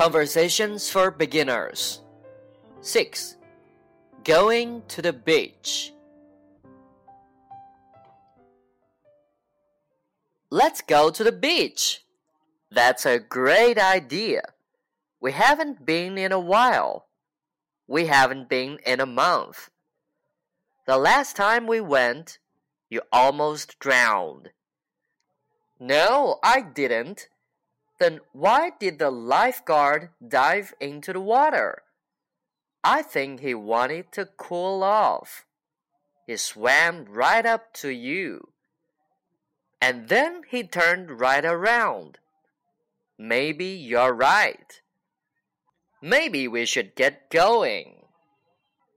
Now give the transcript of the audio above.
Conversations for Beginners 6. Going to the beach. Let's go to the beach. That's a great idea. We haven't been in a while. We haven't been in a month. The last time we went, you almost drowned. No, I didn't. Then why did the lifeguard dive into the water? I think he wanted to cool off. He swam right up to you. And then he turned right around. Maybe you're right. Maybe we should get going.